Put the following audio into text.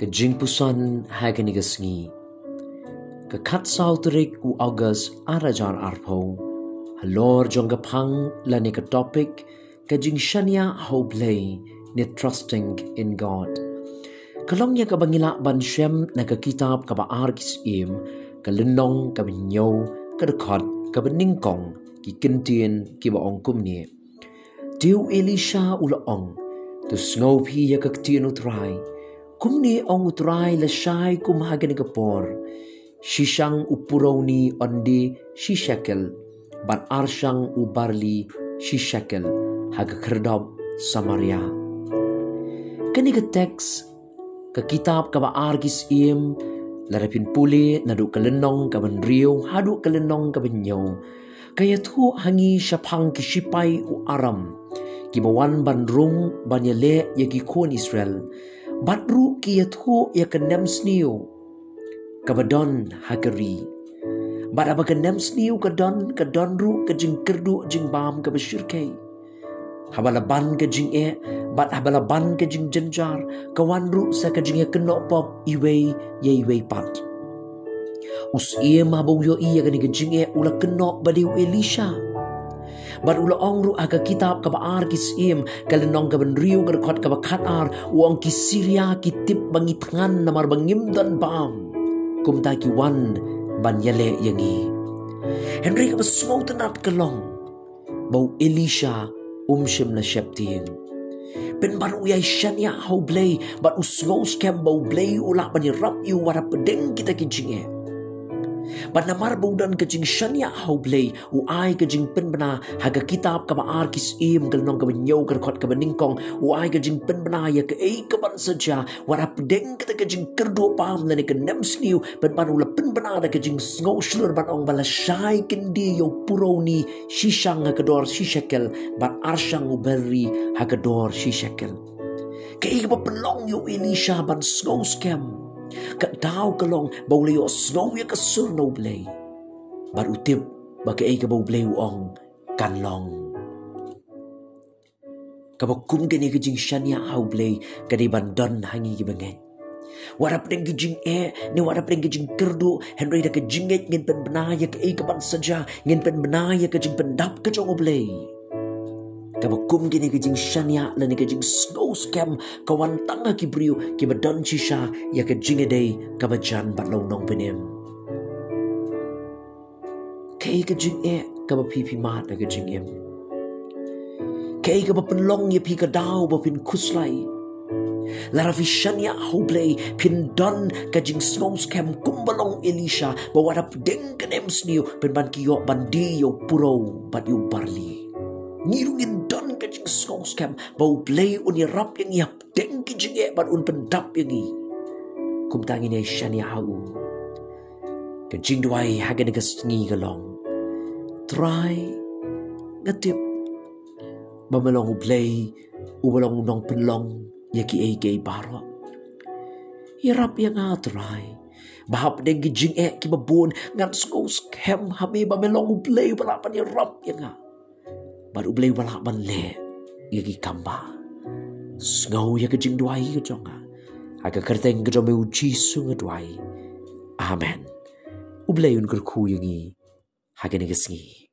ka jing pusan ha ka ni ga sngi ka khat sau trik u august arajar arpo halor jong ga phang la ni ka topic ka jing shania ho play ni trusting in god. Kalong ya ka bangila ban shem na ka kitab ka ba arkis im ka linong ka binyo ka de khot ka bening kong ki kintien ki ba ong kum ni tiu elisha ula ong tu snow pi ya ka tien utrai kum ni ong utrai la shai kum hagen ka por. Shishang upurau ni ondi shishakel ban arshang ubarli shishakel haga kerdab samaria. Kani ka teks ka kitab ba argis iem larapin puli nadu kalenong ka ban rio hadu kalenong ka ban nyaw kaya tu hangi shapang ki shipai u aram. Ki bawan ban rung ban yale ya ki kon Israel batru ki ya tu ya ka nem sniu ka badon hagari Bada ba ka nem sniu ka don ka don ru ka jing kerdu jing bam ka bashir kai habala ban ka jing e bat habala ban ka jing jenjar ka wan ru sa ka jing e keno pop iwe ye iwe pat. Us ie ma bo yo ia ka ni ka jing e ula keno badiu elisha Bat ula ong ru aga kitab ka baar ki sim ka lenong ka benriu ka rekod ka bakat ar uang ki Syria ki tip bangi tangan namar bangim dan bam. Kum ta ki wan ban yale yangi. Henry ka basmo tanat kalong bau Elisha umshim na shepting pen ban uyai shanya how blay but usgo scam bau blay ula ban rap you wara pedeng kita ki jinge But namar baudan ke jing shania hau blay u ai ke jing haga kitab ka baar kis im ke nong ka benyau ke khot ka beningkong u ai ke jing ya ke ei ke ban warap deng ke ke jing kerdo pam ne ke nem sniu pen ban ula pen bana da ke jing sngo shlur ban ong bala shai kendi yo puro ni shishang ha ke dor shishakel ban arshang u berri ha ke dor shishakel ke ei ke pelong yo Elisha ban sngo scam Kat tau kalong bau leo snow ya ka sur no blay. Bar utip baka ay ka bau blay uong kanlong. Kabakum gani ka jing shanya hau blay kadi bandon hangi ki bangay. Warap deng ki jing e ni warap deng ki jing kerdu Henry da ka jinget ngin pen benaya ka ay ka ban saja ngin pen benaya ka jing pendap ka jong blay. Kabakum gini ke la ni ke jing snow scam kawan tanga ki brio ki badan shisha ya ke jing edei kabajan bat long nong penem. Kay ke jing e kaba pipi mat ke jing em. Kay kaba penlong ya pi ka dau ba pin kuslai. Lara fi shanya hoblay pin don ka jing snow kumbalong Elisha ba wadap deng kenem sniu pen ban kiyo bandi yo puro bat yo barli ka scam. Bau play un rap yang yap deng ki jing e ban un pendap yang i. Kum tangi ne shani hau ka jing duai haga ne ngi galong try ngatip ba melong play u balong nong penlong ya ki e ke baro Hirap yang try Bahap deng ki jing e ki babun ngat sko scam hami ba melong play bala pan rap yang nga. Baru boleh balak balik gigi kamba. Sngau ya ke jing duai ke jonga. Aga kerteng ke jome uji sunga duai. Amen. Ublei un kerku yangi hagene gesngi